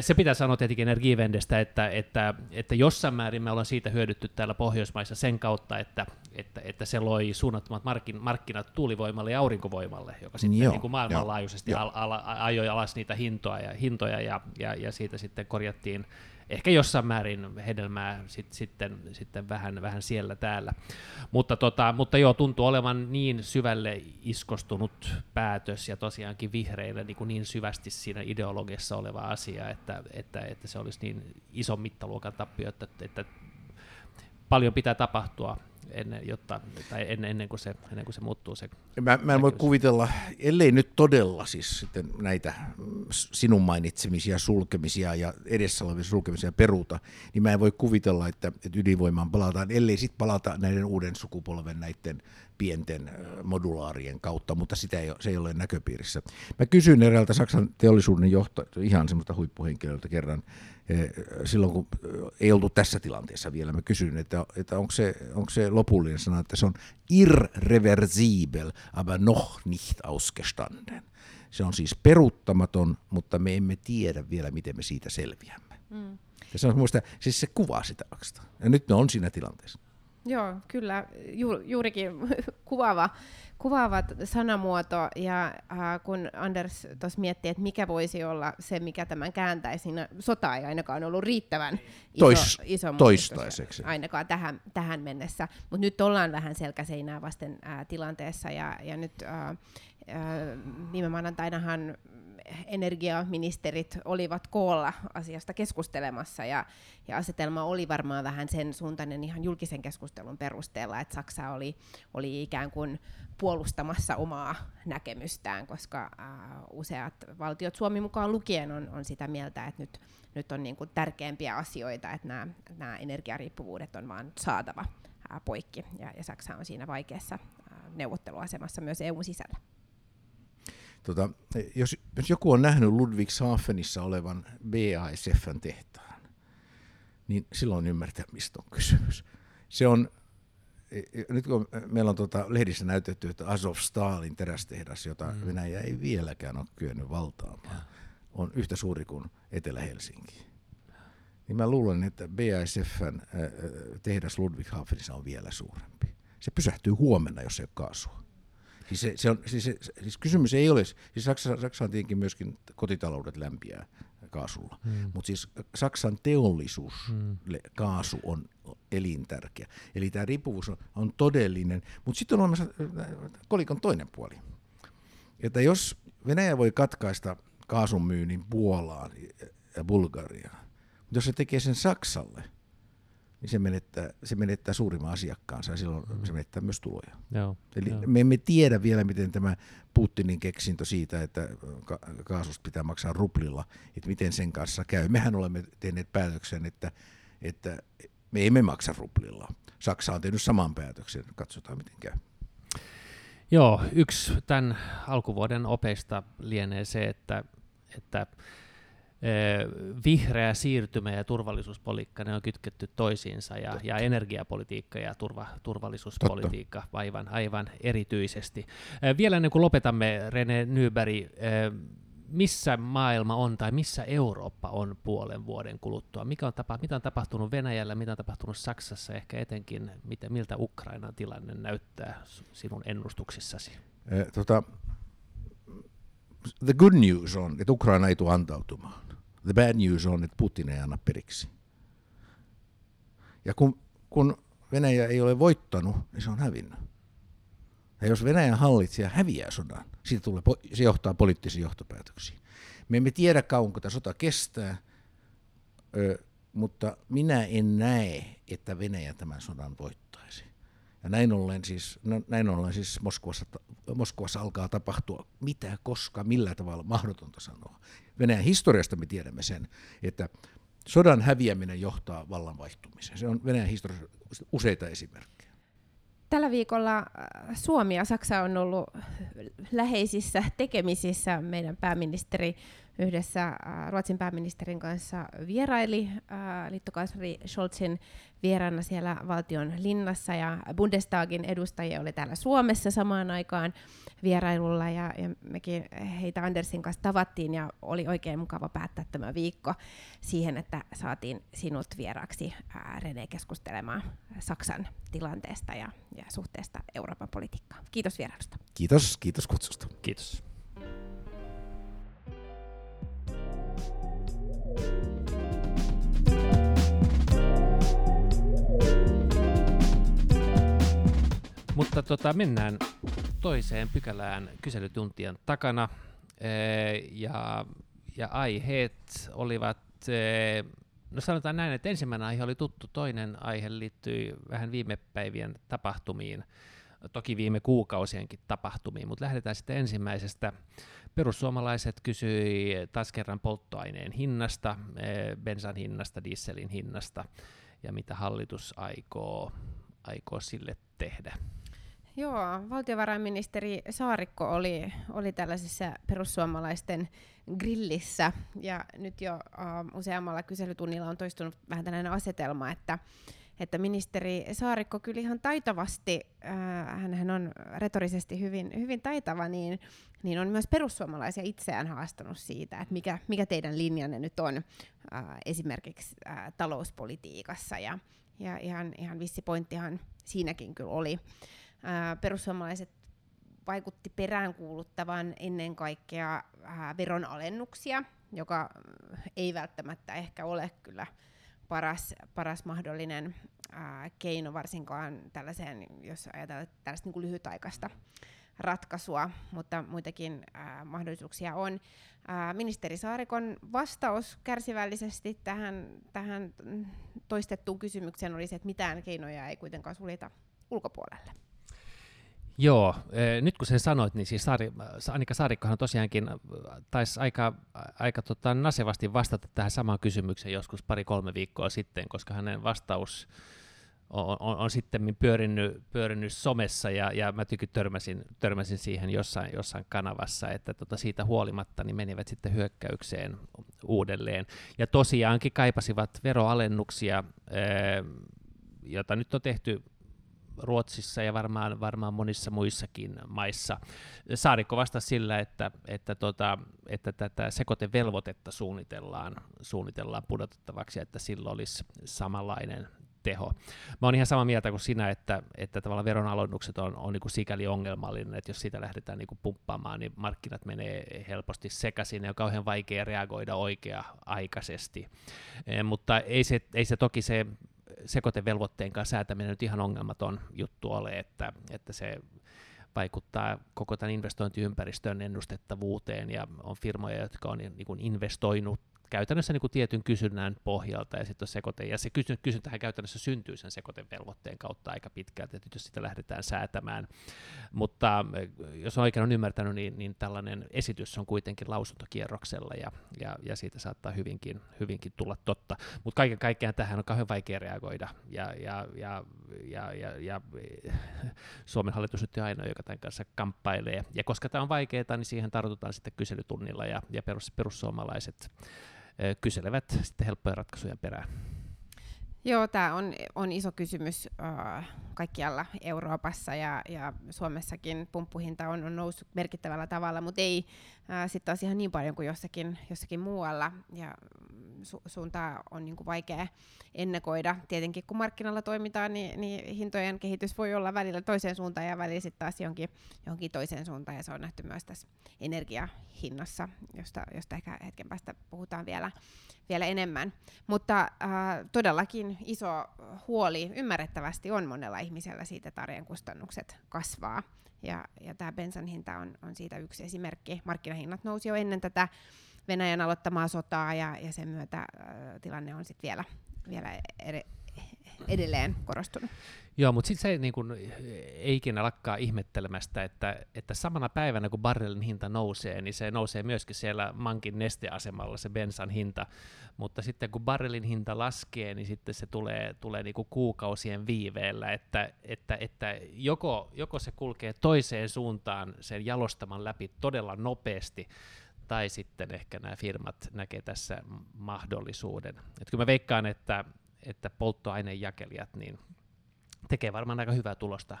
Se pitää sanoa tietenkin Energievendestä, että, että, että jossain määrin me ollaan siitä hyödytty täällä Pohjoismaissa sen kautta, että, että, että se loi suunnattomat markkin, markkinat tuulivoimalle ja aurinkovoimalle, joka sitten Joo, niin kuin maailmanlaajuisesti al, al, ajoi alas niitä hintoja ja, hintoja ja, ja, ja siitä sitten korjattiin ehkä jossain määrin hedelmää sit, sitten, sitten vähän, vähän siellä täällä. Mutta, tota, mutta joo, tuntuu olevan niin syvälle iskostunut päätös ja tosiaankin vihreille niin, kuin niin syvästi siinä ideologiassa oleva asia, että, että, että se olisi niin ison mittaluokan tappio, että, että paljon pitää tapahtua ennen, jotta, tai ennen, ennen, kuin se, ennen kuin se muuttuu se Mä, mä en voi kuvitella, ellei nyt todella siis sitten näitä sinun mainitsemisia sulkemisia ja edessä olevia sulkemisia peruuta, niin mä en voi kuvitella, että, että ydinvoimaan palataan, ellei sitten palata näiden uuden sukupolven näiden pienten modulaarien kautta, mutta sitä ei, se ei ole näköpiirissä. Mä kysyin eräältä Saksan teollisuuden johto, ihan semmoista huippuhenkilöltä kerran, silloin kun ei oltu tässä tilanteessa vielä, mä kysyin, että, että onko, se, onko se lopullinen sana, että se on irreversibel, aber noch nicht ausgestanden. Se on siis peruuttamaton, mutta me emme tiedä vielä, miten me siitä selviämme. Mm. Ja se on muista, siis se kuvaa sitä Ja nyt ne on siinä tilanteessa. Joo, kyllä, ju, juurikin kuvaava, kuvaava sanamuoto. Ja äh, kun Anders tuossa miettii, että mikä voisi olla se, mikä tämän kääntäisi, niin sota ei ainakaan ollut riittävän iso, Tois, iso toistaiseksi. Ainakaan tähän, tähän mennessä. Mutta nyt ollaan vähän selkäseinää vasten äh, tilanteessa, ja, ja nyt äh, äh, viime maanantainahan energiaministerit olivat koolla asiasta keskustelemassa ja, ja asetelma oli varmaan vähän sen suuntainen ihan julkisen keskustelun perusteella, että Saksa oli, oli ikään kuin puolustamassa omaa näkemystään, koska äh, useat valtiot Suomi mukaan lukien on, on sitä mieltä, että nyt, nyt on niin kuin tärkeämpiä asioita, että nämä, nämä energiariippuvuudet on vaan saatava äh, poikki ja, ja Saksa on siinä vaikeassa äh, neuvotteluasemassa myös EUn sisällä. Tota, jos, jos joku on nähnyt Ludwigshafenissa olevan BASFn tehtaan, niin silloin ymmärtää, mistä on kysymys. Se on, e, e, nyt kun meillä on tota lehdissä näytetty, että Azov Stalin terästehdas, jota mm. Venäjä ei vieläkään ole kyennyt valtaamaan, on yhtä suuri kuin Etelä-Helsinki. Niin mä luulen, että BASFn tehdas Ludwigshafenissa on vielä suurempi. Se pysähtyy huomenna, jos ei ole kaasua. Siis, se, se on, siis, se, siis kysymys ei ole, siis Saksa, Saksa on tietenkin myöskin kotitaloudet lämpiää kaasulla, mm. mutta siis Saksan teollisuus, mm. kaasu on elintärkeä. Eli tämä riippuvuus on, on todellinen, mutta sitten on olemassa kolikon toinen puoli. Että jos Venäjä voi katkaista kaasun myynnin Puolaan ja Bulgariaan, mutta jos se tekee sen Saksalle, niin se menettää, se menettää suurimman asiakkaansa ja silloin mm. se menettää myös tuloja. Joo, Eli joo. me emme tiedä vielä, miten tämä Putinin keksintö siitä, että ka- kaasusta pitää maksaa ruplilla, että miten sen kanssa käy. Mehän olemme tehneet päätöksen, että, että me emme maksa ruplilla. Saksa on tehnyt saman päätöksen, katsotaan miten käy. Joo, yksi tämän alkuvuoden opeista lienee se, että, että vihreä siirtymä ja turvallisuuspolitiikka, ne on kytketty toisiinsa, ja, ja energiapolitiikka ja turva, turvallisuuspolitiikka aivan, aivan erityisesti. Vielä ennen kuin lopetamme, Rene Nyberg, missä maailma on tai missä Eurooppa on puolen vuoden kuluttua? Mikä on tapa, mitä on tapahtunut Venäjällä, mitä on tapahtunut Saksassa, ehkä etenkin, mitä, miltä Ukrainan tilanne näyttää sinun ennustuksissasi? Eh, tota, the good news on, että Ukraina ei tule antautumaan. The bad news on, että Putin ei anna periksi. Ja kun, kun Venäjä ei ole voittanut, niin se on hävinnyt. Ja jos Venäjän hallitsija häviää sodan, siitä tulee, se johtaa poliittisiin johtopäätöksiin. Me emme tiedä kauanko tämä sota kestää, mutta minä en näe, että Venäjä tämän sodan voittaisi. Ja näin ollen siis, no, näin ollen siis Moskovassa, Moskovassa alkaa tapahtua mitä, koska, millä tavalla mahdotonta sanoa. Venäjän historiasta me tiedämme sen, että sodan häviäminen johtaa vallan vaihtumiseen. Se on Venäjän historiassa useita esimerkkejä. Tällä viikolla äh, Suomi ja Saksa on ollut läheisissä tekemisissä. Meidän pääministeri yhdessä äh, Ruotsin pääministerin kanssa vieraili äh, liittokansleri Scholzin vieraana siellä valtion linnassa ja Bundestagin edustajia oli täällä Suomessa samaan aikaan vierailulla ja, ja mekin heitä Andersin kanssa tavattiin ja oli oikein mukava päättää tämä viikko siihen, että saatiin sinut vieraaksi ää, Rene keskustelemaan Saksan tilanteesta ja, ja suhteesta Euroopan politiikkaan. Kiitos vierailusta. Kiitos, kiitos kutsusta. Kiitos. Mutta tota, mennään toiseen pykälään kyselytuntien takana. Ja, ja aiheet olivat, no sanotaan näin, että ensimmäinen aihe oli tuttu, toinen aihe liittyi vähän viime päivien tapahtumiin, toki viime kuukausienkin tapahtumiin, mutta lähdetään sitten ensimmäisestä. Perussuomalaiset kysyi taas kerran polttoaineen hinnasta, bensan hinnasta, dieselin hinnasta ja mitä hallitus aikoo, aikoo sille tehdä. Joo, valtiovarainministeri Saarikko oli, oli tällaisessa perussuomalaisten grillissä, ja nyt jo uh, useammalla kyselytunnilla on toistunut vähän tällainen asetelma, että, että ministeri Saarikko kyllä ihan taitavasti, uh, hän on retorisesti hyvin, hyvin taitava, niin, niin on myös perussuomalaisia itseään haastanut siitä, että mikä, mikä teidän linjanne nyt on uh, esimerkiksi uh, talouspolitiikassa, ja, ja ihan, ihan vissi pointtihan siinäkin kyllä oli perussuomalaiset vaikutti peräänkuuluttavan ennen kaikkea veronalennuksia, joka ei välttämättä ehkä ole kyllä paras, paras mahdollinen keino varsinkaan tällaiseen, jos ajatellaan tällaista niin lyhytaikaista ratkaisua, mutta muitakin ää, mahdollisuuksia on. Ää, ministeri Saarikon vastaus kärsivällisesti tähän, tähän toistettuun kysymykseen oli se, että mitään keinoja ei kuitenkaan suljeta ulkopuolelle. Joo, eh, nyt kun sen sanoit, niin siis Saari, Annika Saarikkohan tosiaankin äh, taisi aika, aika tota, nasevasti vastata tähän samaan kysymykseen joskus pari-kolme viikkoa sitten, koska hänen vastaus on, on, on sitten pyörinyt, pyörinyt somessa ja, ja mä tykin törmäsin, törmäsin siihen jossain, jossain kanavassa, että tota siitä huolimatta niin menivät sitten hyökkäykseen uudelleen. Ja tosiaankin kaipasivat veroalennuksia, eh, jota nyt on tehty Ruotsissa ja varmaan, varmaan monissa muissakin maissa. Saarikko vastasi sillä, että, että, tota, että tätä sekoitevelvoitetta suunnitellaan, suunnitellaan pudotettavaksi, että sillä olisi samanlainen teho. Mä oon ihan samaa mieltä kuin sinä, että, että tavallaan veronalennukset on, on niin sikäli ongelmallinen, että jos siitä lähdetään niin pumppaamaan, niin markkinat menee helposti sekaisin ja on kauhean vaikea reagoida oikea-aikaisesti. E, mutta ei se, ei se toki se sekoitevelvoitteen kanssa säätäminen nyt ihan ongelmaton juttu ole, että, että se vaikuttaa koko tämän investointiympäristön ennustettavuuteen ja on firmoja, jotka on niin kuin investoinut käytännössä niin kuin tietyn kysynnän pohjalta, ja sitten sekoite, ja se kysyntähän käytännössä syntyy sen sekoitevelvoitteen kautta aika pitkälti, että jos sitä lähdetään säätämään. Mutta eh, jos oikein on ymmärtänyt, niin, niin tällainen esitys on kuitenkin lausuntokierroksella, ja, ja, ja siitä saattaa hyvinkin, hyvinkin tulla totta. Mutta kaiken kaikkiaan tähän on kauhean vaikea reagoida, ja, ja, ja, ja, ja, ja Suomen hallitus nyt on ainoa, joka tämän kanssa kamppailee. Ja koska tämä on vaikeaa, niin siihen tartutaan sitten kyselytunnilla, ja, ja perus, perussuomalaiset kyselevät sitten helppoja ratkaisuja perään. Joo, tämä on, on iso kysymys äh, kaikkialla Euroopassa ja, ja Suomessakin pumppuhinta on, on noussut merkittävällä tavalla, mutta ei äh, sitten taas ihan niin paljon kuin jossakin, jossakin muualla. Ja su- suuntaa on niin kuin vaikea ennakoida. Tietenkin kun markkinalla toimitaan, niin, niin hintojen kehitys voi olla välillä toiseen suuntaan ja välillä sitten taas jonkin, jonkin toiseen suuntaan. Ja se on nähty myös tässä energiahinnassa, josta, josta ehkä hetken päästä puhutaan vielä, vielä enemmän. Mutta äh, todellakin iso huoli ymmärrettävästi on monella ihmisellä siitä, että arjen kustannukset kasvaa. Ja, ja tämä bensan hinta on, on siitä yksi esimerkki. Markkinahinnat nousi jo ennen tätä Venäjän aloittamaa sotaa ja, ja sen myötä tilanne on sitten vielä, vielä ed- edelleen korostunut. Joo, mutta sitten se niin kun, ei ikinä lakkaa ihmettelemästä, että, että samana päivänä kun barrelin hinta nousee, niin se nousee myöskin siellä mankin nesteasemalla se bensan hinta, mutta sitten kun barrelin hinta laskee, niin sitten se tulee, tulee niin kuin kuukausien viiveellä, että, että, että joko, joko se kulkee toiseen suuntaan sen jalostaman läpi todella nopeasti, tai sitten ehkä nämä firmat näkee tässä mahdollisuuden. Et kyllä mä veikkaan, että, että polttoainejakelijat niin tekee varmaan aika hyvää tulosta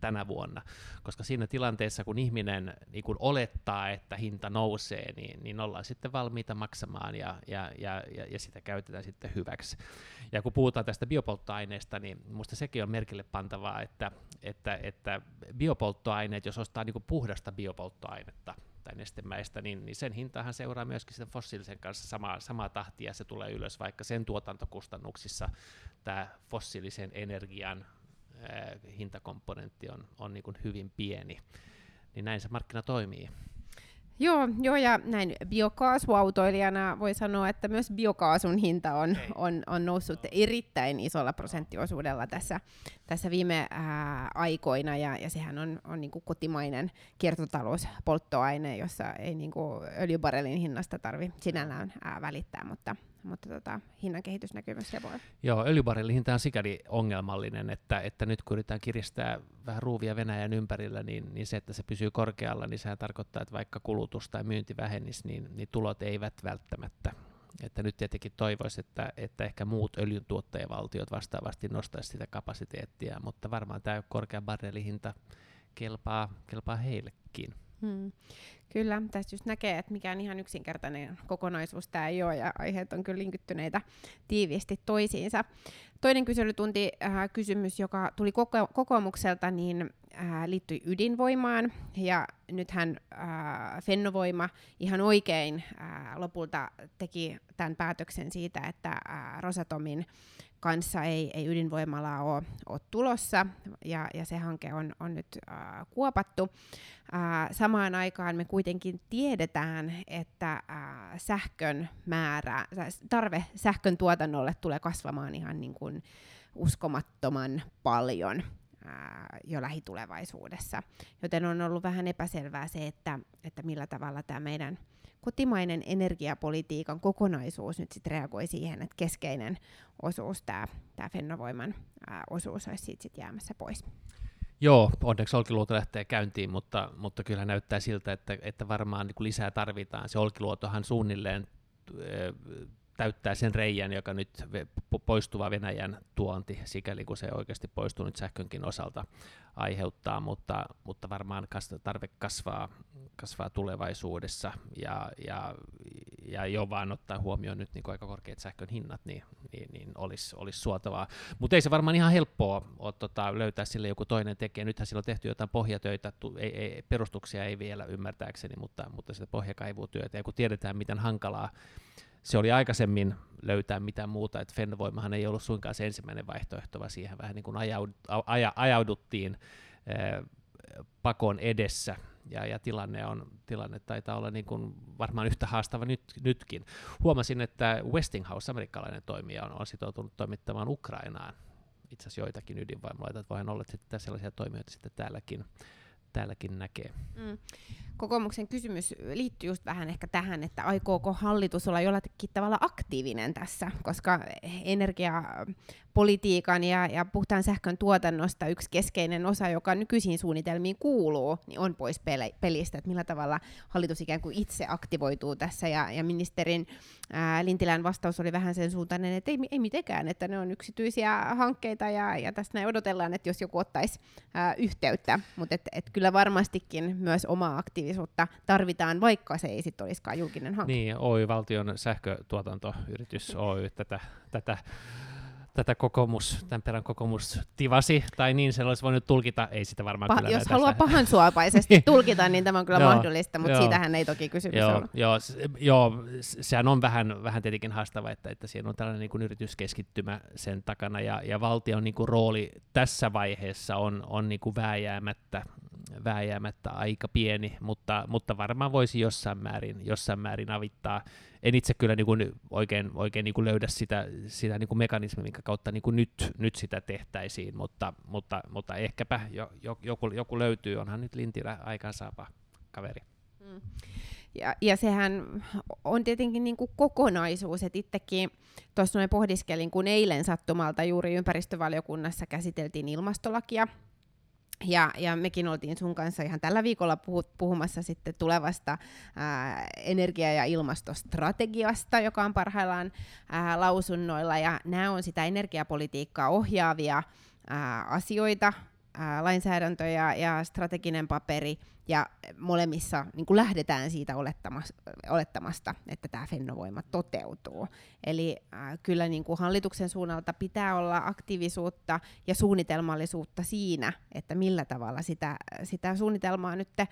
tänä vuonna, koska siinä tilanteessa, kun ihminen niin kun olettaa, että hinta nousee, niin, niin ollaan sitten valmiita maksamaan ja, ja, ja, ja, ja sitä käytetään sitten hyväksi. Ja kun puhutaan tästä biopolttoaineesta, niin minusta sekin on merkille pantavaa, että, että, että biopolttoaineet, jos ostaa niin puhdasta biopolttoainetta, tai nestemäistä, niin, niin sen hintahan seuraa myöskin sen fossiilisen kanssa samaa, samaa tahtia, se tulee ylös, vaikka sen tuotantokustannuksissa tämä fossiilisen energian hintakomponentti on, on niin kuin hyvin pieni. Niin näin se markkina toimii. Joo, joo, ja näin biokaasuautoilijana voi sanoa, että myös biokaasun hinta on, on, on noussut erittäin isolla prosenttiosuudella tässä, tässä viime ää, aikoina, ja, ja sehän on, on niin kotimainen kiertotalouspolttoaine, jossa ei niin öljybarelin hinnasta tarvitse sinällään ää, välittää, mutta, mutta tota, hinnan kehitys näkyy myös se voi. Joo, öljybarrelin hinta on sikäli ongelmallinen, että, että nyt kun yritetään kiristää vähän ruuvia Venäjän ympärillä, niin, niin se, että se pysyy korkealla, niin sehän tarkoittaa, että vaikka kulutus tai myynti vähenisi, niin, niin tulot eivät välttämättä että nyt tietenkin toivoisi, että, että ehkä muut öljyntuottajavaltiot vastaavasti nostaisi sitä kapasiteettia, mutta varmaan tämä korkea barrelihinta kelpaa, kelpaa heillekin. Hmm. Kyllä, tässä just näkee, että mikään ihan yksinkertainen kokonaisuus tämä ei ole, ja aiheet on kyllä linkittyneitä tiiviisti toisiinsa. Toinen kyselytunti äh, kysymys, joka tuli koko- kokoomukselta, niin äh, liittyi ydinvoimaan, ja nythän äh, Fennovoima ihan oikein äh, lopulta teki tämän päätöksen siitä, että äh, Rosatomin kanssa ei, ei ydinvoimalaa ole, ole tulossa, ja, ja se hanke on, on nyt äh, kuopattu. Äh, samaan aikaan me kuitenkin tiedetään, että äh, sähkön määrä, tarve sähkön tuotannolle tulee kasvamaan ihan niin kuin uskomattoman paljon jo lähitulevaisuudessa. Joten on ollut vähän epäselvää se, että, että millä tavalla tämä meidän kotimainen energiapolitiikan kokonaisuus nyt sitten reagoi siihen, että keskeinen osuus, tämä, Fennovoiman ää, osuus, olisi siitä sit jäämässä pois. Joo, onneksi Olkiluoto lähtee käyntiin, mutta, mutta kyllä näyttää siltä, että, että varmaan niin lisää tarvitaan. Se Olkiluotohan suunnilleen täyttää sen reijän, joka nyt poistuva Venäjän tuonti, sikäli kun se oikeasti poistuu nyt sähkönkin osalta aiheuttaa, mutta, mutta varmaan tarve kasvaa, kasvaa tulevaisuudessa ja, ja, ja jo vaan ottaa huomioon nyt niin kuin aika korkeat sähkön hinnat, niin, niin, niin olisi, olisi suotavaa. Mutta ei se varmaan ihan helppoa ole, tota, löytää sille joku toinen tekijä. Nythän sillä on tehty jotain pohjatöitä, ei, ei, perustuksia ei vielä ymmärtääkseni, mutta, mutta sitä pohjakaivutyötä, ja kun tiedetään, miten hankalaa se oli aikaisemmin löytää mitään muuta, että Fennovoimahan ei ollut suinkaan se ensimmäinen vaihtoehto, vaan siihen vähän niin kuin ajaud, aja, ajauduttiin ää, pakon edessä, ja, ja tilanne, on, tilanne taitaa olla niin kuin varmaan yhtä haastava nyt, nytkin. Huomasin, että Westinghouse, amerikkalainen toimija, on, on sitoutunut toimittamaan Ukrainaan itse asiassa joitakin ydinvoimaloita, että voihan olla että sellaisia toimijoita sitten täälläkin, täälläkin näkee. Mm. Kokoomuksen kysymys liittyy just vähän ehkä tähän, että aikooko hallitus olla jollakin tavalla aktiivinen tässä, koska energiapolitiikan ja, ja puhtaan sähkön tuotannosta yksi keskeinen osa, joka nykyisiin suunnitelmiin kuuluu, niin on pois pelistä, että millä tavalla hallitus ikään kuin itse aktivoituu tässä, ja, ja ministerin ää, Lintilän vastaus oli vähän sen suuntainen, että ei, ei mitenkään, että ne on yksityisiä hankkeita, ja, ja tästä näin odotellaan, että jos joku ottaisi ää, yhteyttä, mutta et, et kyllä varmastikin myös oma aktiivisuutta tarvitaan, vaikka se ei sitten olisikaan julkinen hanke. Niin, Oy, valtion sähkötuotantoyritys Oy, tätä, tätä tätä kokoomus, tämän perän kokoomus tivasi, tai niin se olisi voinut tulkita, ei sitä varmaan pa- kyllä Jos haluaa pahansuopaisesti tulkita, niin tämä on kyllä mahdollista, mutta siitähän ei toki kysymys joo, ollut. Joo, joo, sehän on vähän, vähän tietenkin haastava, että, että siinä on tällainen niin kuin yrityskeskittymä sen takana, ja, ja valtion niin kuin rooli tässä vaiheessa on, on niin kuin vääjäämättä vääjäämättä aika pieni, mutta, mutta varmaan voisi jossain määrin, jossain määrin avittaa. En itse kyllä niin kuin oikein, oikein niin kuin löydä sitä, sitä niin kuin mekanismia, minkä kautta niin kuin nyt, nyt sitä tehtäisiin, mutta, mutta, mutta ehkäpä jo, jo, joku, joku löytyy, onhan nyt Lintilä aikaansaapa kaveri. Mm. Ja, ja sehän on tietenkin niin kuin kokonaisuus, että itsekin tuossa noin pohdiskelin, kun eilen sattumalta juuri ympäristövaliokunnassa käsiteltiin ilmastolakia, ja, ja mekin oltiin sun kanssa ihan tällä viikolla puhut, puhumassa sitten tulevasta ää, energia- ja ilmastostrategiasta, joka on parhaillaan ää, lausunnoilla. Ja nämä on sitä energiapolitiikkaa ohjaavia ää, asioita, ää, lainsäädäntö ja, ja strateginen paperi, ja molemmissa niin kuin lähdetään siitä olettamasta, että tämä fennovoima toteutuu. Eli äh, kyllä niin kuin hallituksen suunnalta pitää olla aktiivisuutta ja suunnitelmallisuutta siinä, että millä tavalla sitä, sitä suunnitelmaa nyt äh,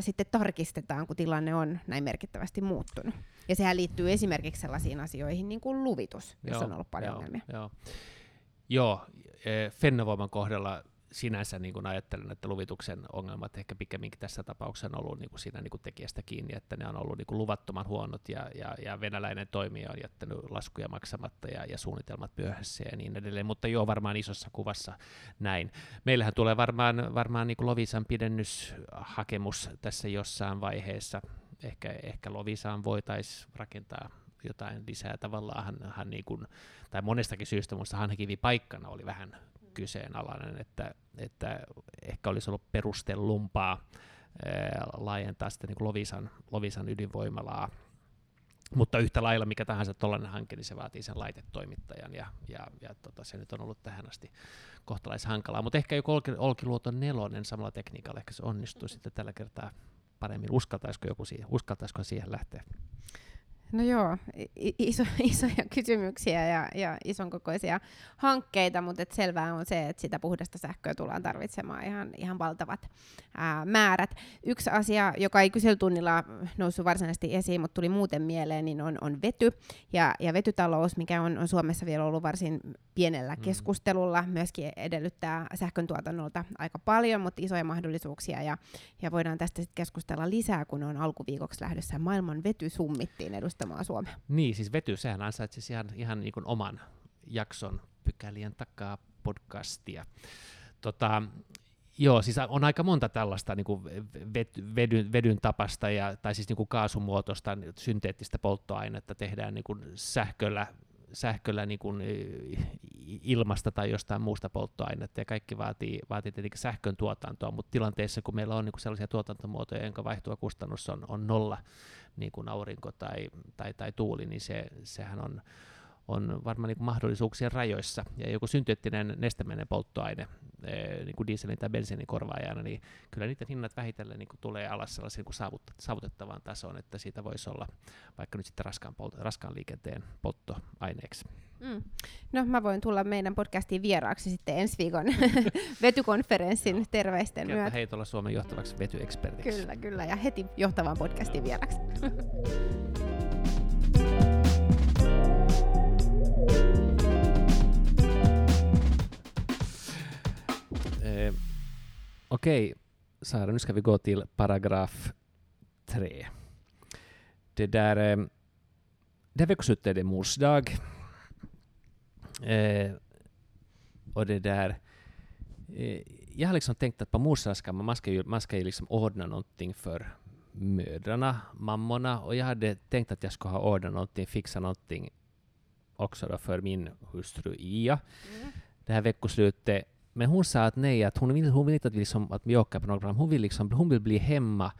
sitten tarkistetaan, kun tilanne on näin merkittävästi muuttunut. Ja sehän liittyy esimerkiksi sellaisiin asioihin niin kuin luvitus, jossa on ollut paljon joo, ongelmia. Joo. Joo, Eh, Fennovoiman kohdalla sinänsä niin kuin ajattelen, että luvituksen ongelmat ehkä pikemminkin tässä tapauksessa on ollut niin kuin siinä niin kuin tekijästä kiinni, että ne on ollut niin kuin luvattoman huonot ja, ja, ja venäläinen toimija on jättänyt laskuja maksamatta ja, ja suunnitelmat myöhässä ja niin edelleen, mutta joo varmaan isossa kuvassa näin. Meillähän tulee varmaan, varmaan niin kuin Lovisan pidennyshakemus tässä jossain vaiheessa, ehkä, ehkä Lovisaan voitaisiin rakentaa jotain lisää. Tavallaan hän, hän niin kuin, tai monestakin syystä minusta Hanhikivi paikkana oli vähän kyseenalainen, että, että ehkä olisi ollut perustellumpaa ää, laajentaa sitten niin Lovisan, Lovisan ydinvoimalaa. Mutta yhtä lailla mikä tahansa tuollainen hanke, niin se vaatii sen laitetoimittajan, ja, ja, ja tota, se nyt on ollut tähän asti kohtalaisen hankalaa. Mutta ehkä joku Olkiluoton nelonen samalla tekniikalla ehkä se onnistuu sitten tällä kertaa paremmin. Uskaltaisiko joku siihen, uskaltaisiko siihen lähteä? No joo, iso, isoja kysymyksiä ja, ja ison kokoisia hankkeita, mutta et selvää on se, että sitä puhdasta sähköä tullaan tarvitsemaan ihan, ihan valtavat ää, määrät. Yksi asia, joka ei kyselytunnilla noussut varsinaisesti esiin, mutta tuli muuten mieleen, niin on, on vety ja, ja vetytalous, mikä on, on Suomessa vielä ollut varsin pienellä mm. keskustelulla, myöskin edellyttää sähkön tuotannolta aika paljon, mutta isoja mahdollisuuksia ja, ja voidaan tästä sitten keskustella lisää, kun on alkuviikoksi lähdössä maailman vetysummittiin edustamaan edustamaan Suomea. Niin, siis vety, sehän ansaitsisi ihan, ihan niin kuin oman jakson pykälien takaa podcastia. Tota, Joo, siis on aika monta tällaista niin kuin vedyn, vedyn tapasta ja, tai siis niin kuin kaasumuotoista synteettistä polttoainetta tehdään niin kuin sähköllä sähköllä niin kuin ilmasta tai jostain muusta polttoainetta, ja kaikki vaatii, vaatii tietenkin sähkön tuotantoa, mutta tilanteessa, kun meillä on niin kuin sellaisia tuotantomuotoja, jonka vaihtuva kustannus on, on nolla, niin kuin aurinko tai, tai, tai tuuli, niin se, sehän on, on varmaan niin kuin mahdollisuuksien rajoissa. Ja joku synteettinen nestemäinen polttoaine, niin kuin dieselin tai bensiinin korvaajana, niin kyllä niiden hinnat vähitellen niin kuin tulee alas sellaisen niin saavutettavaan tasoon, että siitä voisi olla vaikka nyt sitten raskaan, polt- raskaan liikenteen polttoaineeksi. Mm. No mä voin tulla meidän podcastiin vieraaksi sitten ensi viikon vetykonferenssin no. terveisten myötä. hei tuolla Suomen johtavaksi vetyekspertiksi. Kyllä, kyllä, ja heti johtavan podcastin vieraaksi. Eh, Okej, okay, Sara, nu ska vi gå till paragraf 3. Det där... Eh, det veckoslutet är det mors dag. Eh, och det där... Eh, jag har liksom tänkt att på mors dag ska man, man ska ju, man ska ju liksom ordna någonting för mödrarna, mammorna, och jag hade tänkt att jag skulle ha ordnat någonting, fixa någonting också då för min hustru Ia. Mm. Det här veckoslutet men hon sa att nej, att hon vill, hon vill inte att vi, liksom, att vi åker på något program. Hon vill, liksom, hon vill bli hemma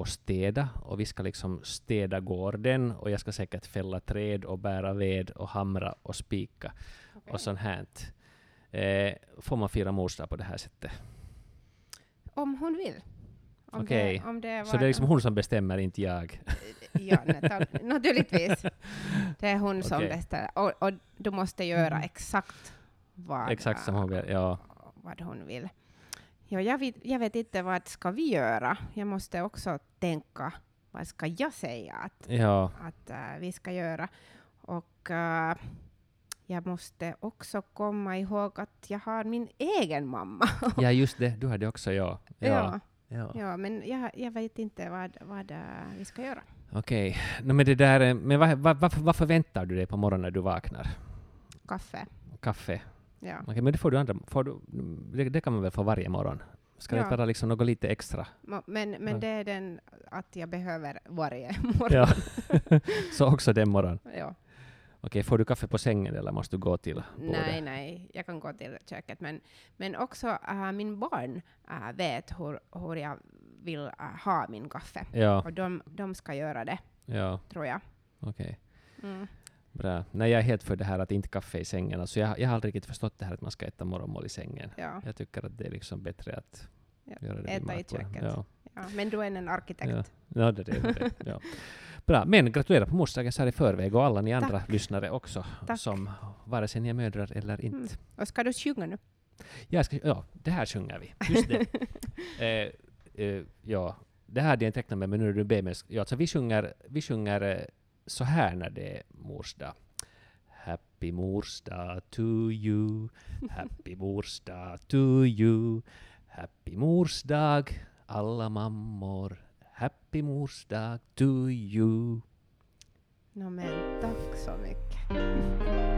och städa och vi ska liksom städa gården och jag ska säkert fälla träd och bära ved och hamra och spika okay. och sånt här. Eh, får man fira mors på det här sättet? Om hon vill. Okej, okay. så det är liksom hon som bestämmer, inte jag? ja, naturligtvis. Det är hon okay. som bestämmer. Och, och, du måste göra mm. exakt vad, exakt som hon vill, ja vad hon vill. Ja, jag, vet, jag vet inte vad ska vi göra. Jag måste också tänka vad ska jag säga att, ja. att uh, vi ska göra. Och uh, jag måste också komma ihåg att jag har min egen mamma. ja, just det. Du hade också, ja. Ja, ja. ja. ja men jag, jag vet inte vad, vad uh, vi ska göra. Okej. Okay. No, men det där, men vad, vad, vad, vad förväntar du dig på morgonen när du vaknar? Kaffe. Kaffe. Ja. Okej, men det får du andra, får du, det, det, kan man väl få varje morgon? Ska ja. det vara liksom något lite extra? Men, men ja. det är den att jag behöver varje morgon. Ja. Så också den morgon? Ja. Okej, får du kaffe på sängen eller måste du gå till bordet? Nej, nej, jag kan gå till köket. Men, men också äh, min barn äh, vet hur, hur jag vill äh, ha min kaffe. Ja. Och de, de ska göra det, ja. tror jag. Okej. Mm. Bra. Nej, jag är helt för det här att inte kaffe i sängen. Alltså jag, jag har aldrig riktigt förstått det här att man ska äta morgonmål i sängen. Ja. Jag tycker att det är liksom bättre att ja. göra det Äta i köket. Ja. ja. men du är en arkitekt. Ja, ja det är det. ja. Bra, men gratulerar på morsdagen så här i förväg och alla ni Tack. andra lyssnare också, Tack. som vare sig ni är mödrar eller inte. Mm. Och ska du sjunga nu? Jag ska, ja, det här sjunger vi. Just det. eh, eh, ja, det här hade jag tecknat med, men nu är du be Ja, alltså vi sjunger, vi sjunger eh, så här när det är mors dag. Happy mors dag to you. Happy mors dag to you. Happy mors dag alla mammor. Happy mors dag to you. No men, tack så mycket.